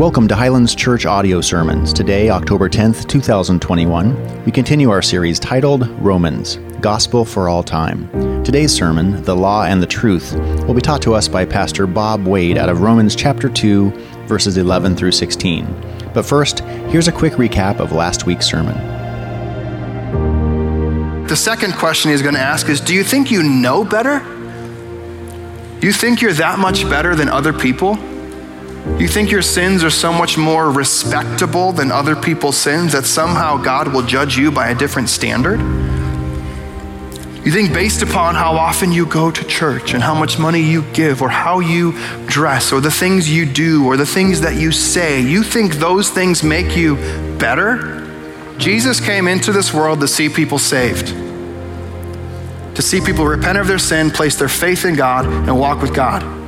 Welcome to Highlands Church Audio Sermons. Today, October 10th, 2021, we continue our series titled Romans Gospel for All Time. Today's sermon, The Law and the Truth, will be taught to us by Pastor Bob Wade out of Romans chapter 2, verses 11 through 16. But first, here's a quick recap of last week's sermon. The second question he's going to ask is Do you think you know better? You think you're that much better than other people? You think your sins are so much more respectable than other people's sins that somehow God will judge you by a different standard? You think based upon how often you go to church and how much money you give or how you dress or the things you do or the things that you say, you think those things make you better? Jesus came into this world to see people saved, to see people repent of their sin, place their faith in God, and walk with God.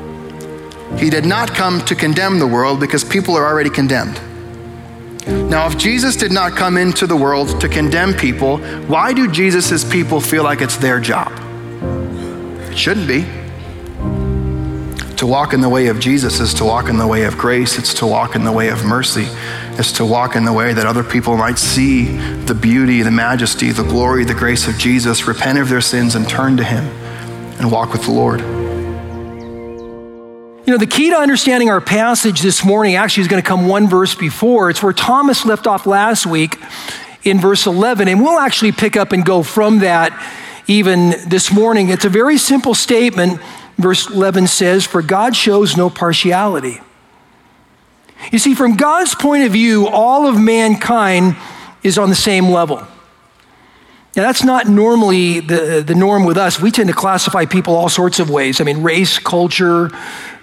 He did not come to condemn the world because people are already condemned. Now, if Jesus did not come into the world to condemn people, why do Jesus' people feel like it's their job? It shouldn't be. To walk in the way of Jesus is to walk in the way of grace, it's to walk in the way of mercy, it's to walk in the way that other people might see the beauty, the majesty, the glory, the grace of Jesus, repent of their sins, and turn to Him and walk with the Lord. You know, the key to understanding our passage this morning actually is going to come one verse before. It's where Thomas left off last week in verse 11, and we'll actually pick up and go from that even this morning. It's a very simple statement. Verse 11 says, For God shows no partiality. You see, from God's point of view, all of mankind is on the same level. Now, that's not normally the, the norm with us. We tend to classify people all sorts of ways. I mean, race, culture,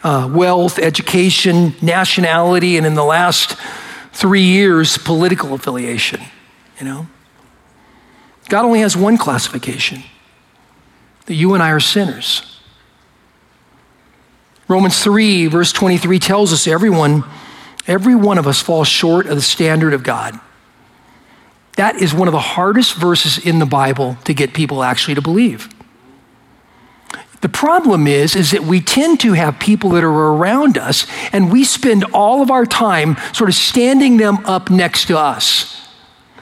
uh, wealth, education, nationality, and in the last three years, political affiliation. You know? God only has one classification that you and I are sinners. Romans 3, verse 23 tells us everyone, every one of us falls short of the standard of God. That is one of the hardest verses in the Bible to get people actually to believe. The problem is, is that we tend to have people that are around us and we spend all of our time sort of standing them up next to us.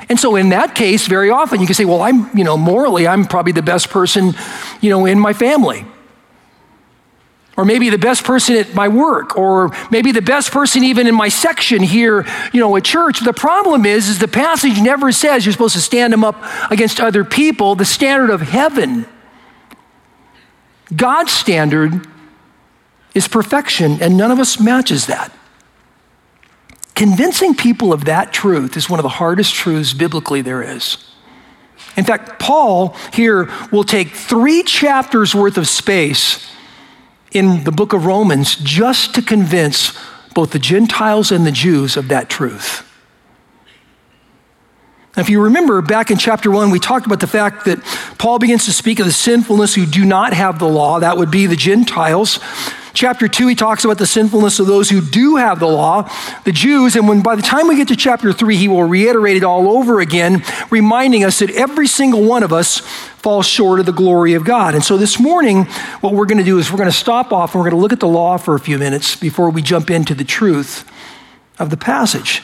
And so in that case, very often you can say, well, I'm, you know, morally, I'm probably the best person, you know, in my family. Or maybe the best person at my work, or maybe the best person even in my section here, you know, at church. The problem is, is the passage never says you're supposed to stand them up against other people. The standard of heaven God's standard is perfection, and none of us matches that. Convincing people of that truth is one of the hardest truths biblically there is. In fact, Paul here will take three chapters worth of space in the book of Romans just to convince both the Gentiles and the Jews of that truth. Now, If you remember back in chapter one, we talked about the fact that Paul begins to speak of the sinfulness who do not have the law. That would be the Gentiles. Chapter two, he talks about the sinfulness of those who do have the law, the Jews. And when by the time we get to chapter three, he will reiterate it all over again, reminding us that every single one of us falls short of the glory of God. And so this morning, what we're going to do is we're going to stop off and we're going to look at the law for a few minutes before we jump into the truth of the passage.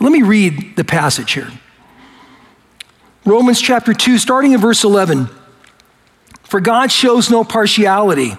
Let me read the passage here. Romans chapter 2, starting in verse 11. For God shows no partiality.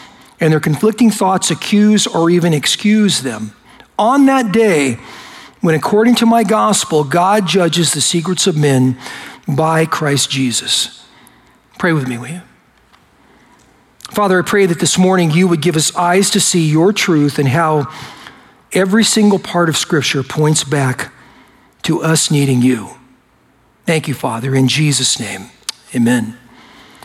and their conflicting thoughts accuse or even excuse them. On that day, when according to my gospel, God judges the secrets of men by Christ Jesus. Pray with me, will you? Father, I pray that this morning you would give us eyes to see your truth and how every single part of Scripture points back to us needing you. Thank you, Father, in Jesus' name. Amen.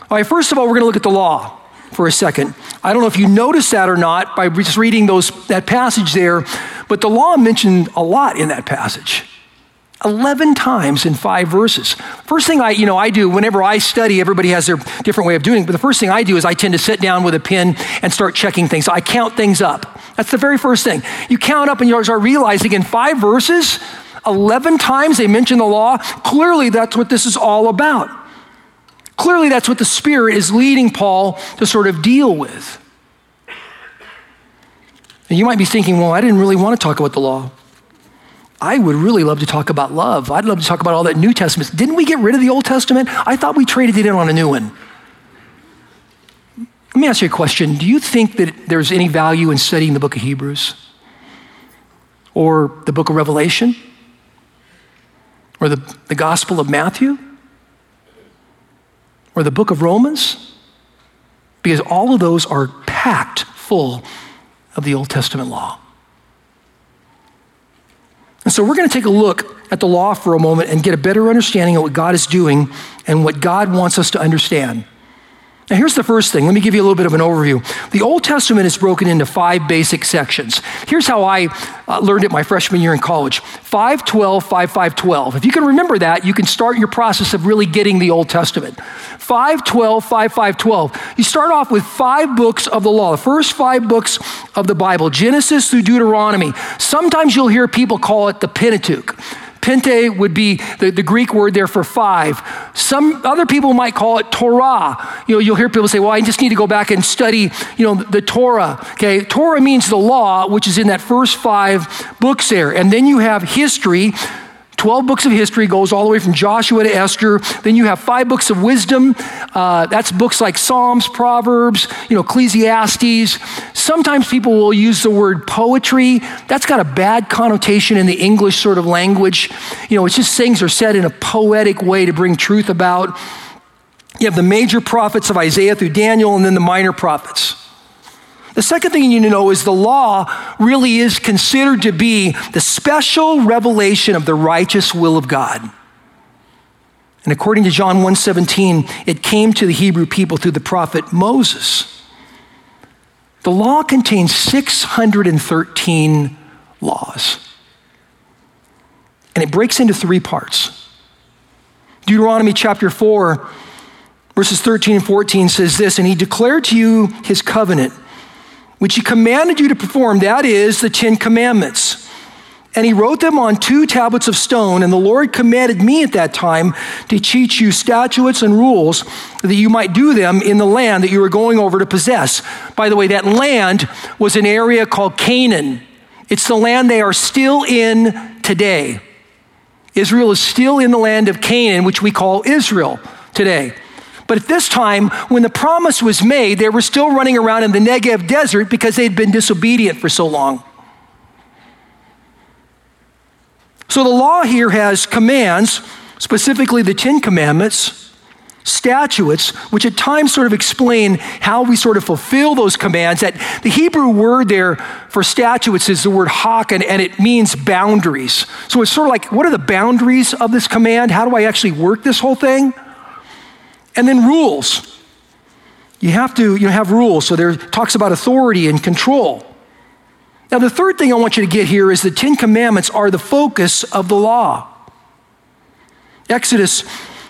All right, first of all, we're going to look at the law for a second. I don't know if you noticed that or not by just reading those, that passage there, But the law mentioned a lot in that passage. 11 times in five verses. First thing I, you know, I do whenever I study, everybody has their different way of doing it, but the first thing I do is I tend to sit down with a pen and start checking things. I count things up. That's the very first thing. You count up and you start realizing in five verses, 11 times they mention the law. Clearly, that's what this is all about. Clearly, that's what the Spirit is leading Paul to sort of deal with. And you might be thinking, well, I didn't really want to talk about the law. I would really love to talk about love. I'd love to talk about all that New Testament. Didn't we get rid of the Old Testament? I thought we traded it in on a new one. Let me ask you a question. Do you think that there's any value in studying the book of Hebrews? Or the book of Revelation? Or the, the Gospel of Matthew? Or the book of Romans? Because all of those are packed full of the Old Testament law. And so we're going to take a look at the law for a moment and get a better understanding of what God is doing and what God wants us to understand. Now, here's the first thing. Let me give you a little bit of an overview. The Old Testament is broken into five basic sections. Here's how I uh, learned it my freshman year in college 512, 5512. If you can remember that, you can start your process of really getting the Old Testament. 512, 5512. You start off with five books of the law, the first five books of the Bible, Genesis through Deuteronomy. Sometimes you'll hear people call it the Pentateuch. Pente would be the, the Greek word there for five. Some other people might call it Torah. You know, you'll hear people say, well, I just need to go back and study, you know, the Torah. Okay, Torah means the law, which is in that first five books there. And then you have history, 12 books of history goes all the way from Joshua to Esther. Then you have five books of wisdom. Uh, that's books like Psalms, Proverbs, you know, Ecclesiastes. Sometimes people will use the word poetry. That's got a bad connotation in the English sort of language. You know, it's just things are said in a poetic way to bring truth about. You have the major prophets of Isaiah through Daniel, and then the minor prophets. The second thing you need to know is the law really is considered to be the special revelation of the righteous will of God. And according to John 1:17, it came to the Hebrew people through the prophet Moses. The law contains 613 laws. And it breaks into three parts. Deuteronomy chapter 4 verses 13 and 14 says this, and he declared to you his covenant which he commanded you to perform, that is, the Ten Commandments. And he wrote them on two tablets of stone, and the Lord commanded me at that time to teach you statutes and rules that you might do them in the land that you were going over to possess. By the way, that land was an area called Canaan. It's the land they are still in today. Israel is still in the land of Canaan, which we call Israel today. But at this time, when the promise was made, they were still running around in the Negev desert because they'd been disobedient for so long. So the law here has commands, specifically the Ten Commandments, statutes, which at times sort of explain how we sort of fulfill those commands. That the Hebrew word there for statutes is the word hak, and, and it means boundaries. So it's sort of like, what are the boundaries of this command? How do I actually work this whole thing? And then rules. You have to you know, have rules. So there talks about authority and control. Now, the third thing I want you to get here is the Ten Commandments are the focus of the law. Exodus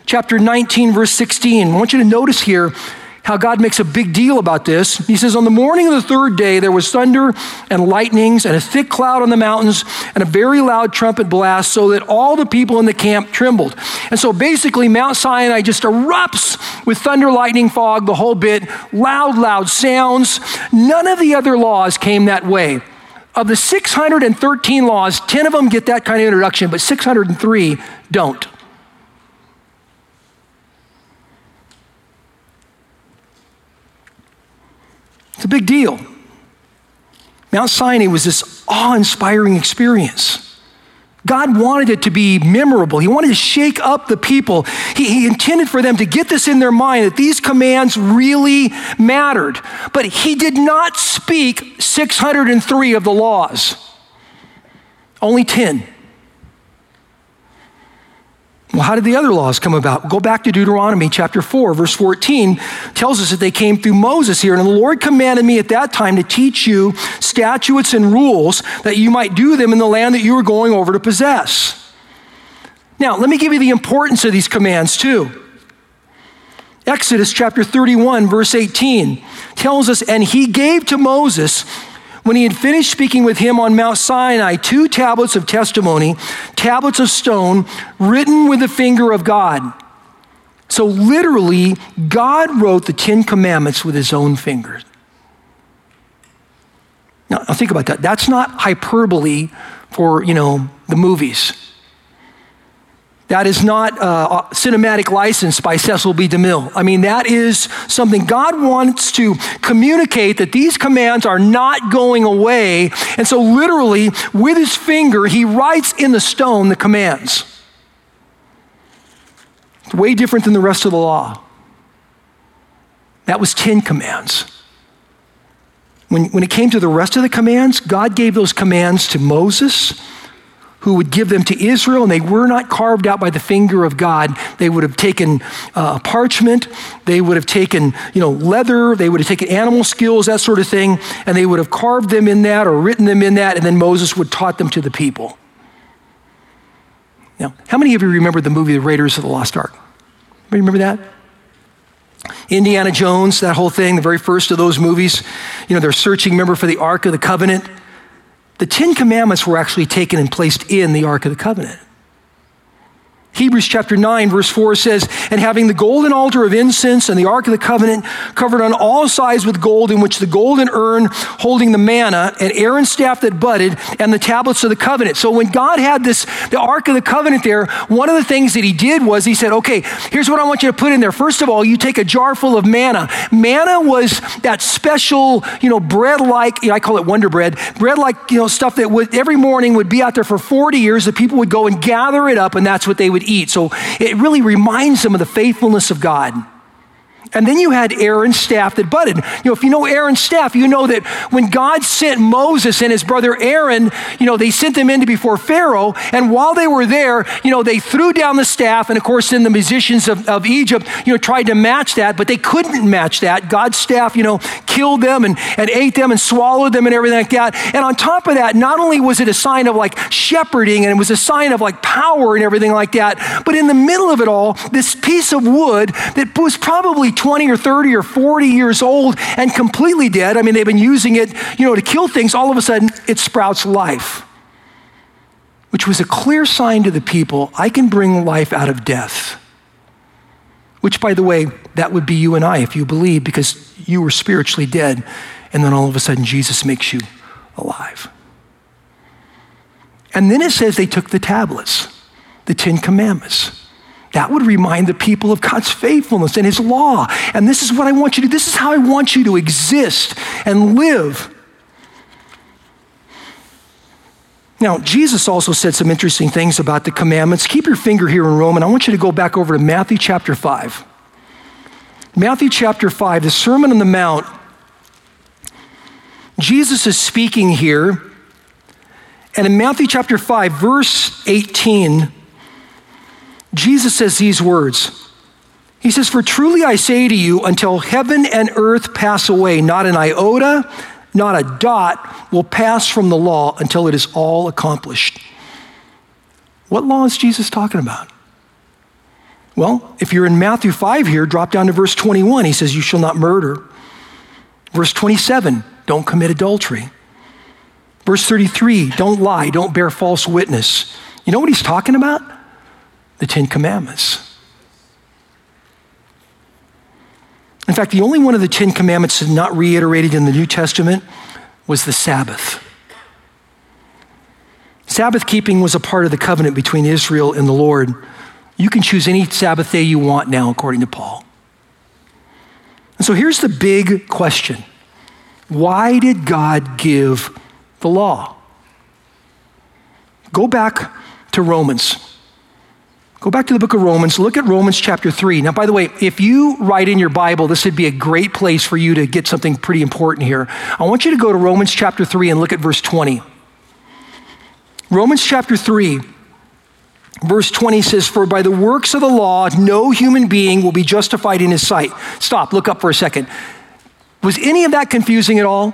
chapter 19, verse 16. I want you to notice here how God makes a big deal about this. He says, On the morning of the third day, there was thunder and lightnings and a thick cloud on the mountains and a very loud trumpet blast, so that all the people in the camp trembled. And so basically, Mount Sinai just erupts with thunder, lightning, fog, the whole bit, loud, loud sounds. None of the other laws came that way. Of the 613 laws, 10 of them get that kind of introduction, but 603 don't. It's a big deal. Mount Sinai was this awe inspiring experience. God wanted it to be memorable. He wanted to shake up the people. He, he, intended for them to get this in their mind that these commands really mattered. But He did not speak 603 of the laws, only 10. Well, how did the other laws come about? Go back to Deuteronomy chapter 4, verse 14 tells us that they came through Moses here. And the Lord commanded me at that time to teach you statutes and rules that you might do them in the land that you were going over to possess. Now, let me give you the importance of these commands too. Exodus chapter 31, verse 18 tells us, And he gave to Moses when he had finished speaking with him on Mount Sinai, two tablets of testimony, tablets of stone, written with the finger of God. So literally, God wrote the Ten Commandments with his own fingers. Now, think about that. That's not hyperbole for, you know, the movies. That is not a cinematic license by Cecil B. DeMille. I mean, that is something God wants to communicate that these commands are not going away. And so, literally, with his finger, he writes in the stone the commands. It's way different than the rest of the law. That was 10 commands. When, when it came to the rest of the commands, God gave those commands to Moses who would give them to Israel, and they were not carved out by the finger of God. They would have taken uh, parchment, they would have taken, you know, leather, they would have taken animal skills, that sort of thing, and they would have carved them in that or written them in that, and then Moses would taught them to the people. Now, how many of you remember the movie The Raiders of the Lost Ark? Remember that? Indiana Jones, that whole thing, the very first of those movies. You know, they're searching, remember, for the Ark of the Covenant. The Ten Commandments were actually taken and placed in the Ark of the Covenant. Hebrews chapter 9, verse 4 says, And having the golden altar of incense and the ark of the covenant covered on all sides with gold, in which the golden urn holding the manna, and Aaron's staff that budded, and the tablets of the covenant. So when God had this, the ark of the covenant there, one of the things that he did was he said, Okay, here's what I want you to put in there. First of all, you take a jar full of manna. Manna was that special, you know, bread like, you know, I call it Wonder Bread, bread like, you know, stuff that would every morning would be out there for 40 years. The people would go and gather it up, and that's what they would eat. So it really reminds them of the faithfulness of God. And then you had Aaron's staff that budded. You know, if you know Aaron's staff, you know that when God sent Moses and his brother Aaron, you know, they sent them in to before Pharaoh. And while they were there, you know, they threw down the staff. And of course, then the musicians of, of Egypt, you know, tried to match that, but they couldn't match that. God's staff, you know, killed them and, and ate them and swallowed them and everything like that. And on top of that, not only was it a sign of like shepherding and it was a sign of like power and everything like that, but in the middle of it all, this piece of wood that was probably 20 or 30 or 40 years old and completely dead. I mean, they've been using it, you know, to kill things. All of a sudden, it sprouts life, which was a clear sign to the people I can bring life out of death. Which, by the way, that would be you and I if you believe, because you were spiritually dead, and then all of a sudden Jesus makes you alive. And then it says they took the tablets, the Ten Commandments. That would remind the people of God's faithfulness and His law. And this is what I want you to do. This is how I want you to exist and live. Now, Jesus also said some interesting things about the commandments. Keep your finger here in Roman. I want you to go back over to Matthew chapter 5. Matthew chapter 5, the Sermon on the Mount. Jesus is speaking here. And in Matthew chapter 5, verse 18, Jesus says these words. He says, For truly I say to you, until heaven and earth pass away, not an iota, not a dot will pass from the law until it is all accomplished. What law is Jesus talking about? Well, if you're in Matthew 5 here, drop down to verse 21. He says, You shall not murder. Verse 27, don't commit adultery. Verse 33, don't lie, don't bear false witness. You know what he's talking about? The Ten Commandments. In fact, the only one of the Ten Commandments that's not reiterated in the New Testament was the Sabbath. Sabbath keeping was a part of the covenant between Israel and the Lord. You can choose any Sabbath day you want now, according to Paul. And so here's the big question Why did God give the law? Go back to Romans. Go back to the book of Romans, look at Romans chapter 3. Now, by the way, if you write in your Bible, this would be a great place for you to get something pretty important here. I want you to go to Romans chapter 3 and look at verse 20. Romans chapter 3, Verse 20 says, For by the works of the law, no human being will be justified in his sight. Stop, look up for a second. Was any of that confusing at all?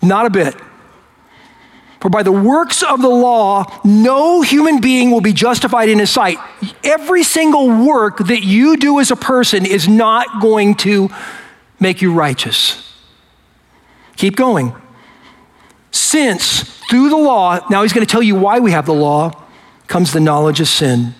Not a bit. For by the works of the law, no human being will be justified in his sight. Every single work that you do as a person is not going to make you righteous. Keep going. Since through the law, now he's going to tell you why we have the law, comes the knowledge of sin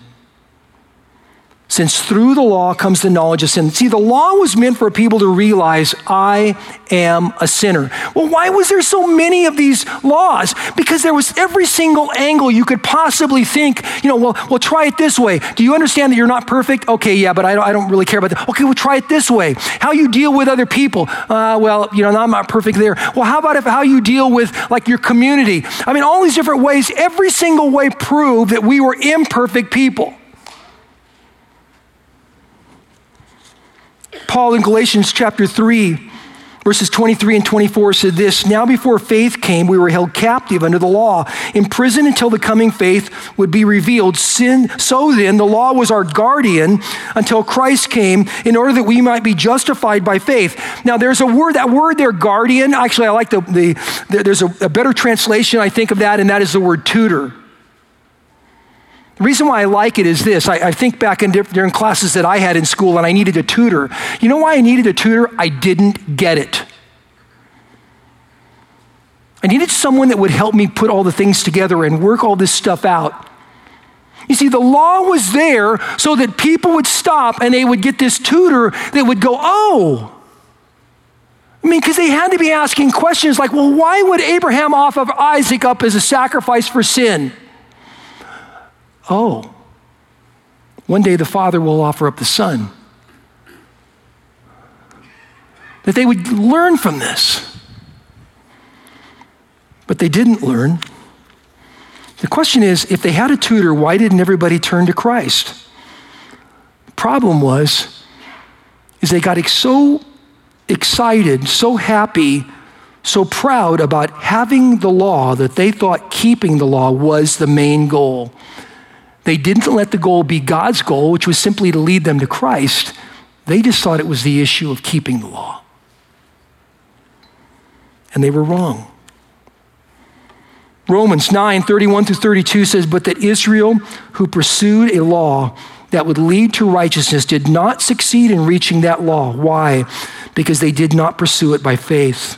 since through the law comes the knowledge of sin. See, the law was meant for people to realize, I am a sinner. Well, why was there so many of these laws? Because there was every single angle you could possibly think, you know, well, well try it this way. Do you understand that you're not perfect? Okay, yeah, but I don't, I don't really care about that. Okay, well, try it this way. How you deal with other people? Uh, well, you know, I'm not perfect there. Well, how about if how you deal with like your community? I mean, all these different ways, every single way proved that we were imperfect people. Paul in Galatians chapter 3, verses 23 and 24 said this Now before faith came, we were held captive under the law, imprisoned until the coming faith would be revealed. Sin, so then, the law was our guardian until Christ came in order that we might be justified by faith. Now, there's a word, that word there, guardian. Actually, I like the, the, the there's a, a better translation, I think, of that, and that is the word tutor. Reason why I like it is this. I, I think back in during classes that I had in school and I needed a tutor. You know why I needed a tutor? I didn't get it. I needed someone that would help me put all the things together and work all this stuff out. You see, the law was there so that people would stop and they would get this tutor that would go, oh, I mean, because they had to be asking questions like, well, why would Abraham offer Isaac up as a sacrifice for sin? Oh, one day the Father will offer up the Son. That they would learn from this. But they didn't learn. The question is if they had a tutor, why didn't everybody turn to Christ? The problem was is they got so excited, so happy, so proud about having the law that they thought keeping the law was the main goal. They didn't let the goal be God's goal, which was simply to lead them to Christ. They just thought it was the issue of keeping the law. And they were wrong. Romans 9 31 through 32 says, But that Israel, who pursued a law that would lead to righteousness, did not succeed in reaching that law. Why? Because they did not pursue it by faith,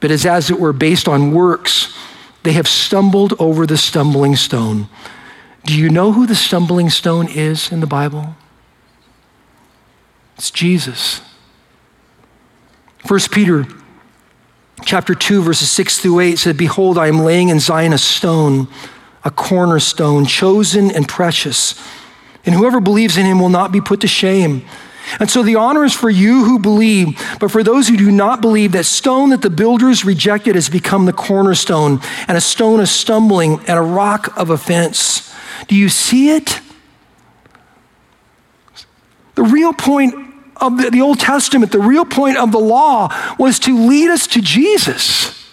but as, as it were based on works. They have stumbled over the stumbling stone. Do you know who the stumbling stone is in the Bible? It's Jesus. 1 Peter chapter 2 verses 6 through 8 said behold I am laying in Zion a stone a cornerstone chosen and precious and whoever believes in him will not be put to shame. And so the honor is for you who believe, but for those who do not believe, that stone that the builders rejected has become the cornerstone, and a stone of stumbling and a rock of offense. Do you see it? The real point of the, the, Old Testament, the real point of the law was to lead us to Jesus.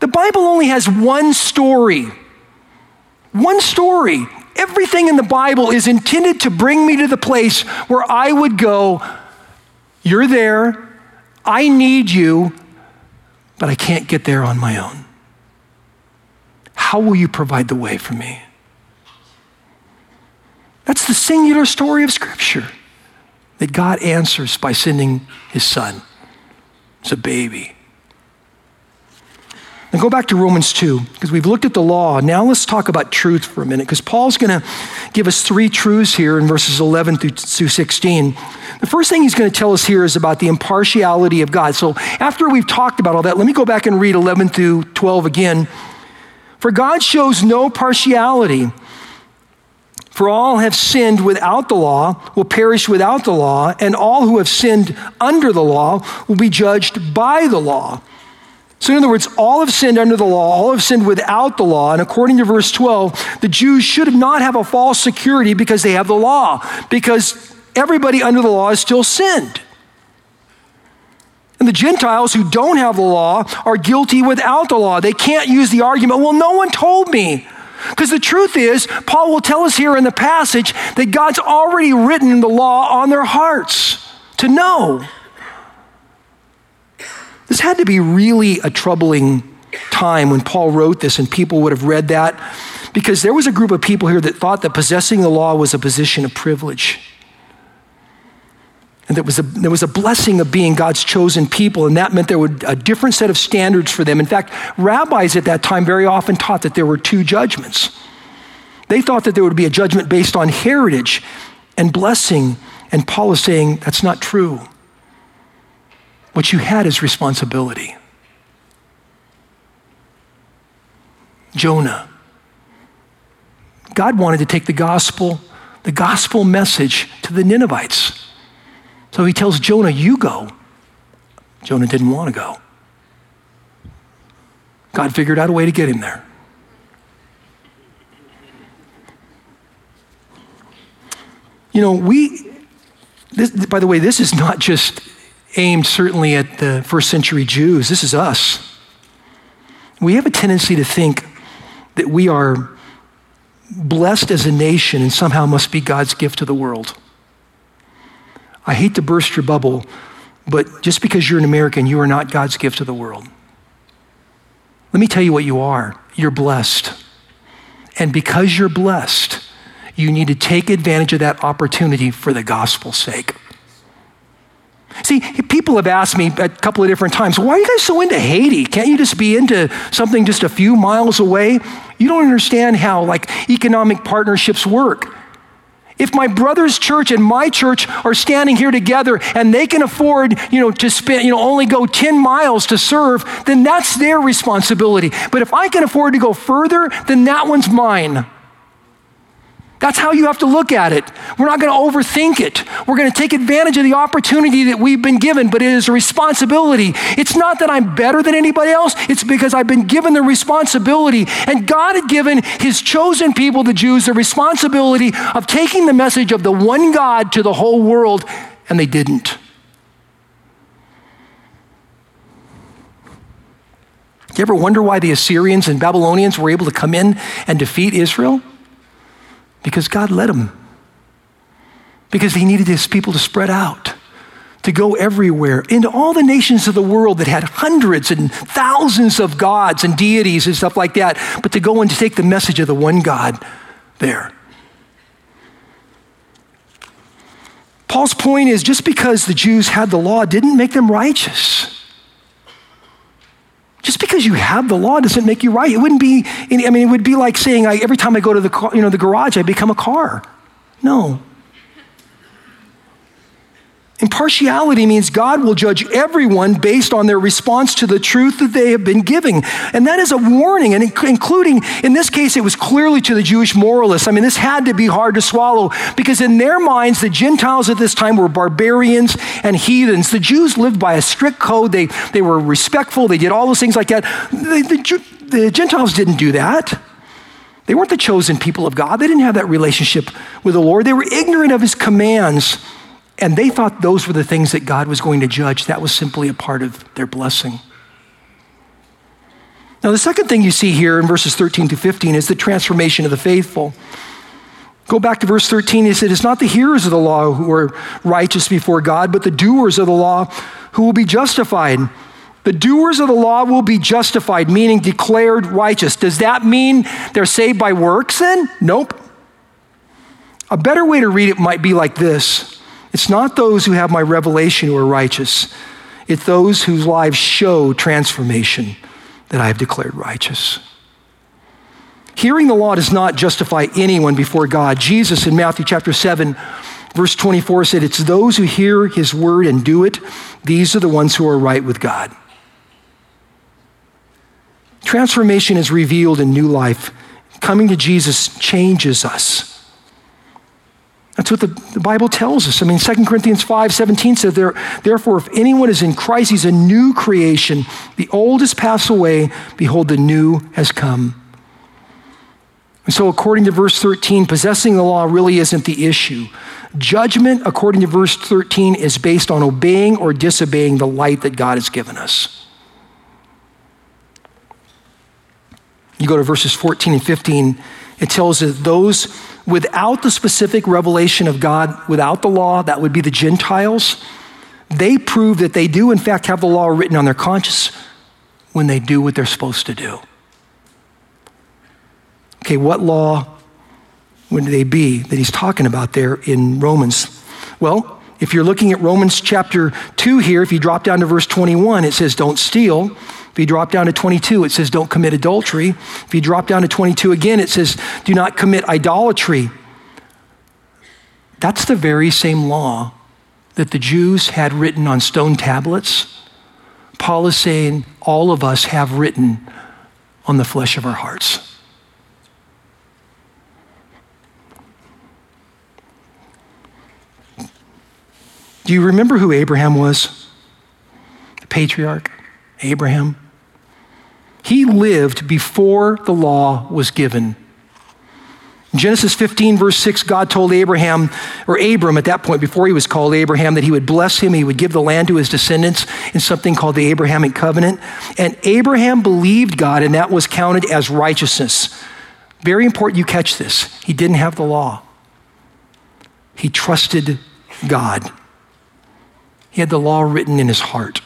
The Bible only has one story. One story. Everything in the Bible is intended to bring me to the place where I would go, You're there, I need you, but I can't get there on my own. How will you provide the way for me? That's the singular story of Scripture that God answers by sending his son. It's a baby. Now go back to Romans 2, because we've looked at the law. Now let's talk about truth for a minute, because Paul's going to give us three truths here in verses 11 through 16. The first thing he's going to tell us here is about the impartiality of God. So after we've talked about all that, let me go back and read 11 through 12 again. For God shows no partiality. For all have sinned without the law, will perish without the law, and all who have sinned under the law will be judged by the law. So, in other words, all have sinned under the law, all have sinned without the law. And according to verse 12, the Jews should not have a false security because they have the law, because everybody under the law has still sinned. And the Gentiles who don't have the law are guilty without the law. They can't use the argument, well, no one told me. Because the truth is, Paul will tell us here in the passage that God's already written the law on their hearts to know. This had to be really a troubling time when Paul wrote this and people would have read that because there was a group of people here that thought that possessing the law was a position of privilege. And there was, a, there was a blessing of being God's chosen people, and that meant there was a different set of standards for them. In fact, rabbis at that time very often taught that there were two judgments. They thought that there would be a judgment based on heritage and blessing, and Paul is saying that's not true. What you had is responsibility. Jonah. God wanted to take the gospel, the gospel message to the Ninevites. So he tells Jonah, You go. Jonah didn't want to go. God figured out a way to get him there. You know, we, this, by the way, this is not just aimed certainly at the first century Jews, this is us. We have a tendency to think that we are blessed as a nation and somehow must be God's gift to the world. I hate to burst your bubble, but just because you're an American, you are not God's gift to the world. Let me tell you what you are you're blessed. And because you're blessed, you need to take advantage of that opportunity for the gospel's sake. See, people have asked me a couple of different times, why are you guys so into Haiti? Can't you just be into something just a few miles away? You don't understand how like economic partnerships work. If my brother's church and my church are standing here together and they can afford, you know, to spend, you know, only go 10 miles to serve, then that's their responsibility. But if I can afford to go further, then that one's mine. That's how you have to look at it. We're not going to overthink it. We're going to take advantage of the opportunity that we've been given, but it is a responsibility. It's not that I'm better than anybody else, it's because I've been given the responsibility. And God had given His chosen people, the Jews, the responsibility of taking the message of the one God to the whole world, and they didn't. Do you ever wonder why the Assyrians and Babylonians were able to come in and defeat Israel? Because God led him. Because he needed his people to spread out, to go everywhere, into all the nations of the world that had hundreds and thousands of gods and deities and stuff like that, but to go and to take the message of the one God there. Paul's point is just because the Jews had the law didn't make them righteous. Just because you have the law doesn't make you right. It wouldn't be, I mean, it would be like saying I, every time I go to the, car, you know, the garage, I become a car. No. Impartiality means God will judge everyone based on their response to the truth that they have been giving. And that is a warning, and including, in this case, it was clearly to the Jewish moralists. I mean, this had to be hard to swallow because in their minds, the Gentiles at this time were barbarians and heathens. The Jews lived by a strict code, they, they were respectful, they did all those things like that. The, the, the Gentiles didn't do that. They weren't the chosen people of God, they didn't have that relationship with the Lord, they were ignorant of his commands. And they thought those were the things that God was going to judge. That was simply a part of their blessing. Now, the second thing you see here in verses 13 to 15 is the transformation of the faithful. Go back to verse 13. He said, It's not the hearers of the law who are righteous before God, but the doers of the law who will be justified. The doers of the law will be justified, meaning declared righteous. Does that mean they're saved by works then? Nope. A better way to read it might be like this it's not those who have my revelation who are righteous, it's those whose lives show transformation that I have declared righteous. Hearing the law does not justify anyone before God. Jesus in Matthew chapter 7, verse 24 said, It's those who hear his word and do it, these are the ones who are right with God. Transformation is revealed in new life. Coming to Jesus changes us. That's what the, the, Bible tells us. I mean, 2 Corinthians 5 17 says, there, Therefore, if anyone is in Christ, he's a new creation. The old has passed away. Behold, the new has come. And so, according to verse 13, possessing the law really isn't the issue. Judgment, according to verse 13, is based on obeying or disobeying the light that God has given us. You go to verses 14 and 15, it tells us those without the specific revelation of God, without the law, that would be the Gentiles, they prove that they do, in fact, have the law written on their conscience when they do what they're supposed to do. Okay, what law would they be that he's talking about there in Romans? Well, if you're looking at Romans chapter 2 here, if you drop down to verse 21, it says, Don't steal. If you drop down to 22, it says, Don't commit adultery. If you drop down to 22 again, it says, Do not commit idolatry. That's the very same law that the Jews had written on stone tablets. Paul is saying, All of us have written on the flesh of our hearts. Do you remember who Abraham was? The patriarch, Abraham. He lived before the law was given. Genesis 15, verse 6, God told Abraham, or Abram at that point, before he was called Abraham, that he would bless him, he would give the land to his descendants in something called the Abrahamic covenant. And Abraham believed God, and that was counted as righteousness. Very important you catch this. He didn't have the law, he trusted God. He had the law written in his heart.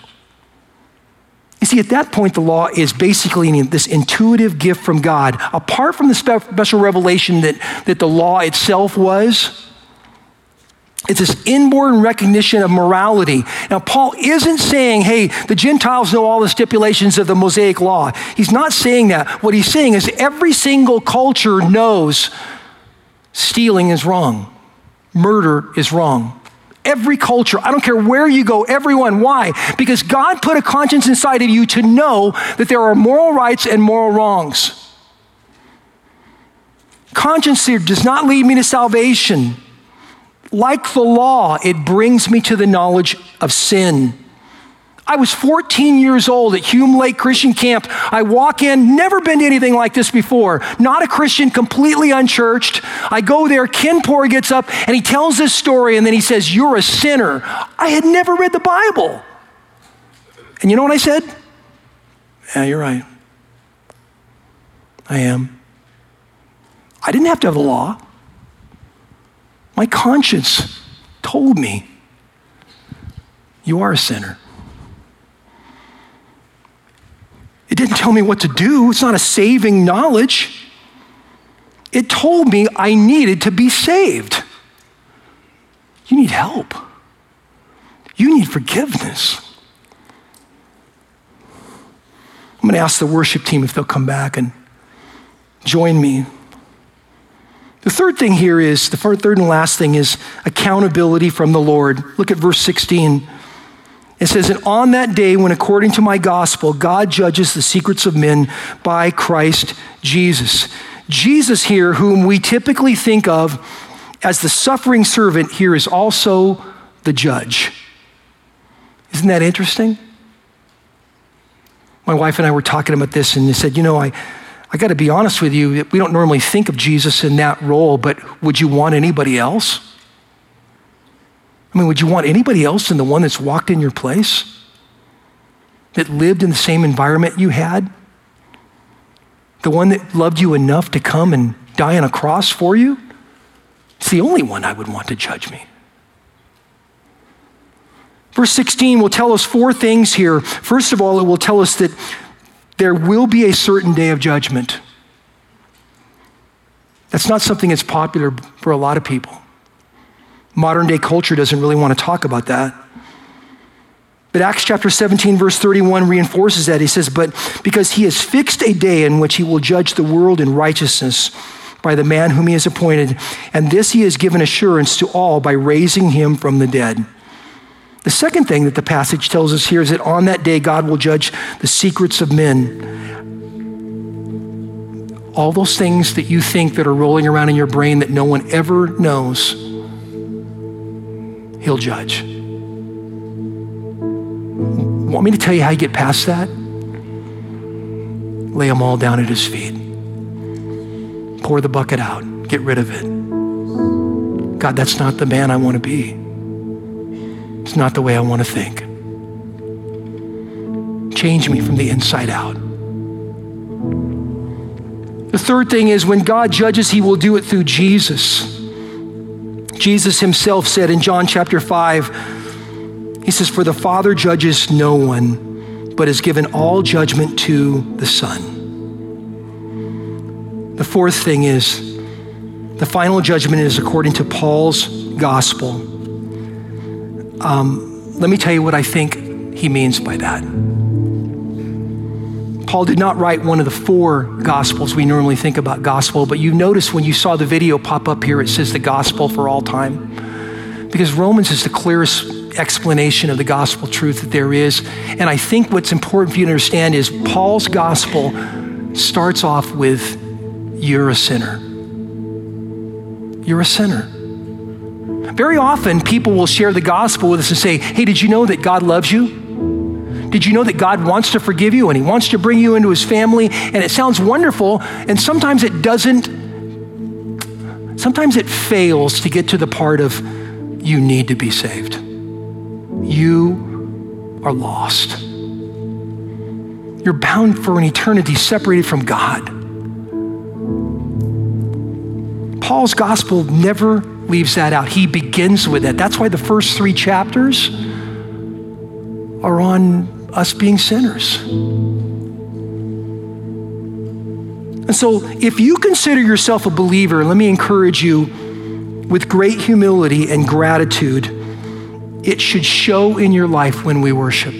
You see, at that point, the law is basically this intuitive gift from God. Apart from the special revelation that, that the law itself was, it's this inborn recognition of morality. Now, Paul isn't saying, hey, the Gentiles know all the stipulations of the Mosaic law. He's not saying that. What he's saying is every single culture knows stealing is wrong, murder is wrong, every culture. I don't care where you go, everyone. Why? Because God put a conscience inside of you to know that there are moral rights and moral wrongs. Conscience here does not lead me to salvation. Like the law, it brings me to the knowledge of sin. I was 14 years old at Hume Lake Christian Camp. I walk in, never been to anything like this before. Not a Christian, completely unchurched. I go there, Ken Poure gets up and he tells this story and then he says, You're a sinner. I had never read the Bible. And you know what I said? Yeah, you're right. I am. I didn't have to have the law. My conscience told me, You are a sinner. It didn't tell me what to do. It's not a saving knowledge. It told me I needed to be saved. You need help. You need forgiveness. I'm going to ask the worship team if they'll come back and join me. The third thing here is the third and last thing is accountability from the Lord. Look at verse 16. It says, And on that day, when according to my gospel, God judges the secrets of men by Christ Jesus. Jesus, here, whom we typically think of as the suffering servant, here is also the judge. Isn't that interesting? My wife and I were talking about this, and they said, You know, I, I got to be honest with you, we don't normally think of Jesus in that role, but would you want anybody else? I mean, would you want anybody else than the one that's walked in your place? That lived in the same environment you had? The one that loved you enough to come and die on a cross for you? It's the only one I would want to judge me. Verse 16 will tell us four things here. First of all, it will tell us that there will be a certain day of judgment. That's not something that's popular for a lot of people. Modern day culture doesn't really want to talk about that. But Acts chapter 17, verse 31 reinforces that. He says, But because he has fixed a day in which he will judge the world in righteousness by the man whom he has appointed, and this he has given assurance to all by raising him from the dead. The second thing that the passage tells us here is that on that day, God will judge the secrets of men. All those things that you think that are rolling around in your brain that no one ever knows He'll judge. Want me to tell you how you get past that? Lay them all down at his feet. Pour the bucket out. Get rid of it. God, that's not the man I want to be. It's not the way I want to think. Change me from the inside out. The third thing is when God judges, he will do it through Jesus. Jesus himself said in John chapter 5, he says, For the Father judges no one, but has given all judgment to the Son. The fourth thing is the final judgment is according to Paul's gospel. Um, let me tell you what I think he means by that. Paul did not write one of the four gospels we normally think about gospel, but you notice when you saw the video pop up here, it says the gospel for all time. Because Romans is the clearest explanation of the gospel truth that there is. And I think what's important for you to understand is Paul's gospel starts off with, You're a sinner. You're a sinner. Very often, people will share the gospel with us and say, Hey, did you know that God loves you? Did you know that God wants to forgive you and He wants to bring you into His family? And it sounds wonderful, and sometimes it doesn't, sometimes it fails to get to the part of you need to be saved. You are lost. You're bound for an eternity separated from God. Paul's gospel never leaves that out. He begins with it. That's why the first three chapters are on us being sinners. And so, if you consider yourself a believer, let me encourage you with great humility and gratitude, it should show in your life when we worship.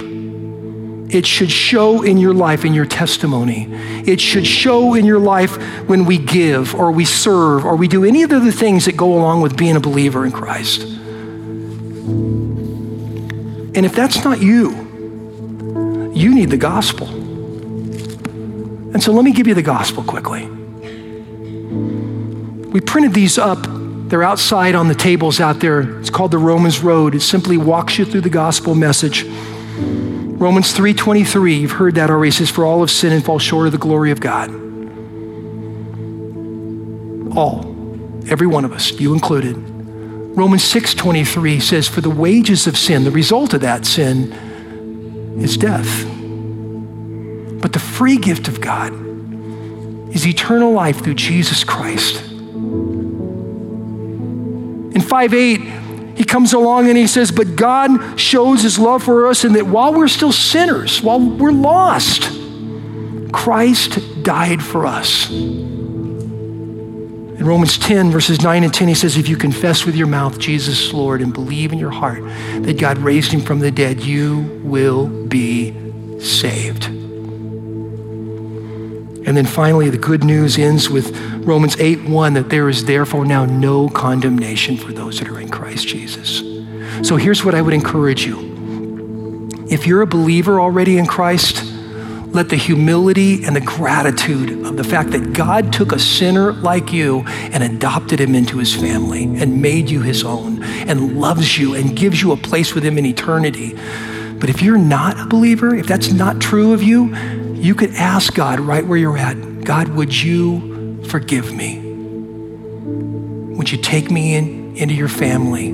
It should show in your life in your testimony. It should show in your life when we give or we serve or we do any of the things that go along with being a believer in Christ. And if that's not you, you need the gospel. And so let me give you the gospel quickly. We printed these up. They're outside on the tables out there. It's called the Romans Road. It simply walks you through the gospel message. Romans 3:23, you've heard that already. Says, "For all have sinned and fall short of the glory of God." All, every one of us, you included. Romans 6:23 says, "For the wages of sin, the result of that sin, is death. But the free gift of God is eternal life through Jesus Christ. In 5 8, he comes along and he says, But God shows his love for us in that while we're still sinners, while we're lost, Christ died for us. In Romans 10, verses 9 and 10, he says, If you confess with your mouth Jesus Lord and believe in your heart that God raised him from the dead, you will be saved. And then finally, the good news ends with Romans 8 1 that there is therefore now no condemnation for those that are in Christ Jesus. So here's what I would encourage you. If you're a believer already in Christ, let the humility and the gratitude of the fact that God took a sinner like you and adopted him into his family and made you his own and loves you and gives you a place with him in eternity. But if you're not a believer, if that's not true of you, you could ask God right where you're at God, would you forgive me? Would you take me in, into your family?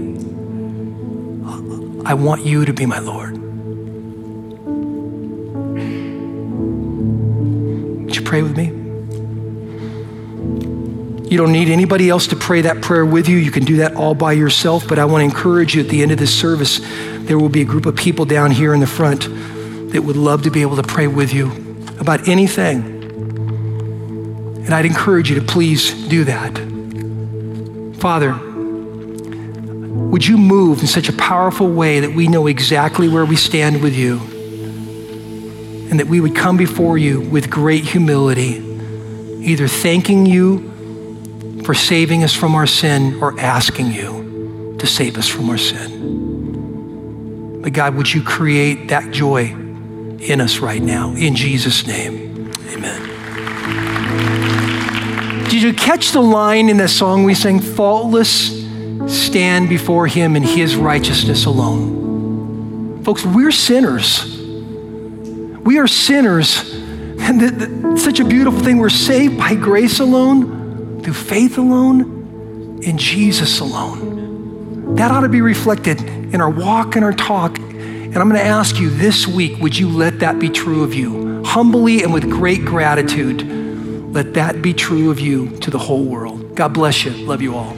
I want you to be my Lord. Pray with me? You don't need anybody else to pray that prayer with you. You can do that all by yourself. But I want to encourage you at the end of this service, there will be a group of people down here in the front that would love to be able to pray with you about anything. And I'd encourage you to please do that. Father, would you move in such a powerful way that we know exactly where we stand with you? And that we would come before you with great humility, either thanking you for saving us from our sin or asking you to save us from our sin. But God, would you create that joy in us right now? In Jesus' name, amen. Did you catch the line in that song we sang, faultless stand before him in his righteousness alone? Folks, we're sinners. We are sinners. And the, the, such a beautiful thing. We're saved by grace alone, through faith alone, in Jesus alone. That ought to be reflected in our walk and our talk. And I'm going to ask you this week would you let that be true of you? Humbly and with great gratitude, Let that be true of you to the whole world. God bless you. Love you all.